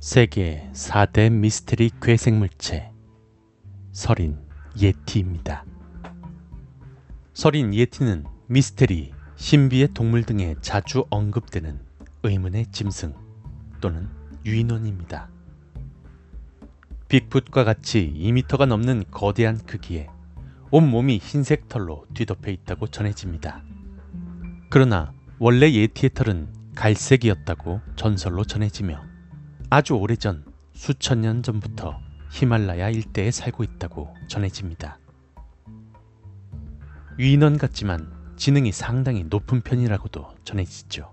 세계 4대 미스테리 괴생물체 설인 예티입니다. 설인 예티는 미스테리, 신비의 동물 등에 자주 언급되는 의문의 짐승 또는 유인원입니다. 빅풋과 같이 2미터가 넘는 거대한 크기에 온몸이 흰색 털로 뒤덮여 있다고 전해집니다. 그러나 원래 예티의 털은 갈색이었다고 전설로 전해지며 아주 오래전 수천 년 전부터 히말라야 일대에 살고 있다고 전해집니다. 위인원 같지만 지능이 상당히 높은 편이라고도 전해지죠.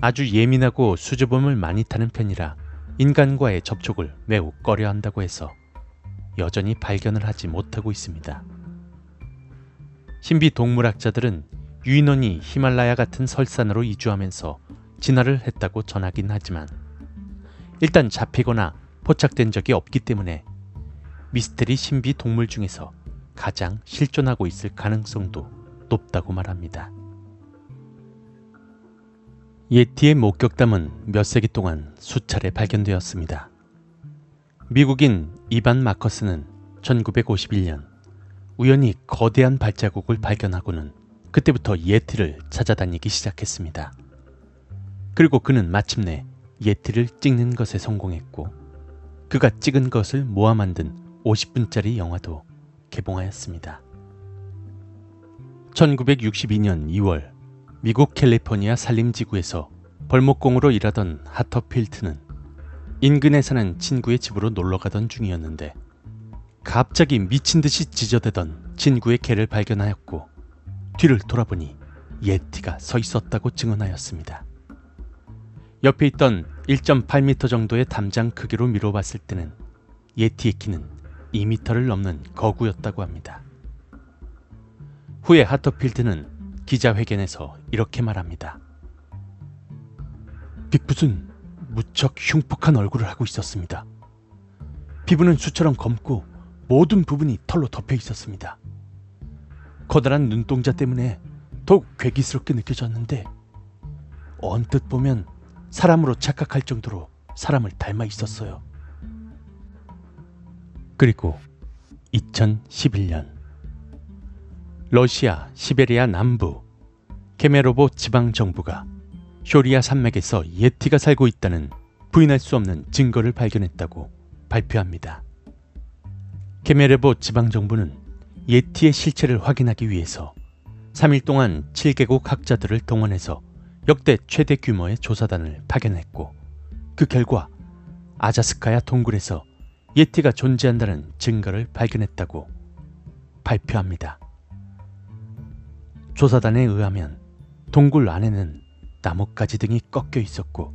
아주 예민하고 수줍음을 많이 타는 편이라 인간과의 접촉을 매우 꺼려 한다고 해서 여전히 발견을 하지 못하고 있습니다. 신비 동물학자들은 유인원이 히말라야 같은 설산으로 이주하면서 진화를 했다고 전하긴 하지만 일단 잡히거나 포착된 적이 없기 때문에 미스테리 신비 동물 중에서 가장 실존하고 있을 가능성도 높다고 말합니다. 예티의 목격담은 몇 세기 동안 수차례 발견되었습니다. 미국인 이반 마커스는 1951년 우연히 거대한 발자국을 발견하고는 그때부터 예티를 찾아다니기 시작했습니다. 그리고 그는 마침내 예티를 찍는 것에 성공했고 그가 찍은 것을 모아 만든 50분짜리 영화도 개봉하였습니다. 1962년 2월 미국 캘리포니아 산림지구에서 벌목공으로 일하던 하터필트는 인근에 사는 친구의 집으로 놀러 가던 중이었는데 갑자기 미친 듯이 짖어대던 친구의 개를 발견하였고 뒤를 돌아보니 예티가 서 있었다고 증언하였습니다. 옆에 있던 1.8m 정도의 담장 크기로 미뤄봤을 때는 예티의 키는 2m를 넘는 거구였다고 합니다. 후에 하터필드는 기자회견에서 이렇게 말합니다. 빅풋은 무척 흉폭한 얼굴을 하고 있었습니다. 피부는 수처럼 검고 모든 부분이 털로 덮여 있었습니다. 커다란 눈동자 때문에 더욱 괴기스럽게 느껴졌는데 언뜻 보면 사람으로 착각할 정도로 사람을 닮아 있었어요. 그리고 2011년 러시아 시베리아 남부 케메로보 지방 정부가 쇼리아 산맥에서 예티가 살고 있다는 부인할 수 없는 증거를 발견했다고 발표합니다. 케메레보 지방 정부는 예티의 실체를 확인하기 위해서 3일 동안 7개국 학자들을 동원해서 역대 최대 규모의 조사단을 파견했고 그 결과 아자스카야 동굴에서 예티가 존재한다는 증거를 발견했다고 발표합니다. 조사단에 의하면 동굴 안에는 나뭇가지 등이 꺾여 있었고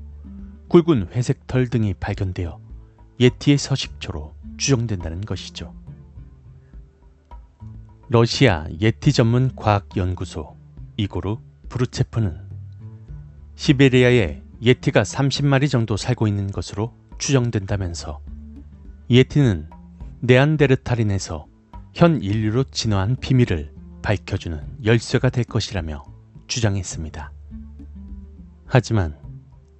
굵은 회색 털 등이 발견되어 예티의 서식처로 추정된다는 것이죠. 러시아 예티 전문 과학연구소 이고르 브루체프는 시베리아에 예티가 30마리 정도 살고 있는 것으로 추정된다면서 예티는 네안데르탈인에서 현 인류로 진화한 비밀을 밝혀주는 열쇠가 될 것이라며 주장했습니다. 하지만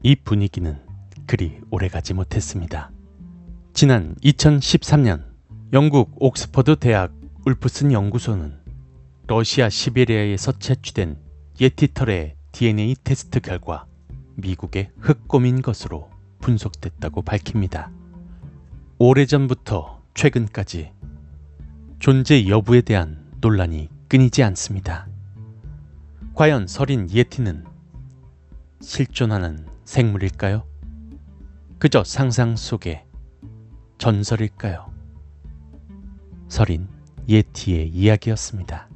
이 분위기는 그리 오래가지 못했습니다. 지난 2013년 영국 옥스퍼드 대학 울프슨 연구소는 러시아 시베리아에서 채취된 예티털의 DNA 테스트 결과 미국의 흑곰인 것으로 분석됐다고 밝힙니다. 오래전부터 최근까지 존재 여부에 대한 논란이 끊이지 않습니다. 과연 설인 예티는 실존하는 생물일까요? 그저 상상 속의 전설일까요? 설인 예티의 이야기였습니다.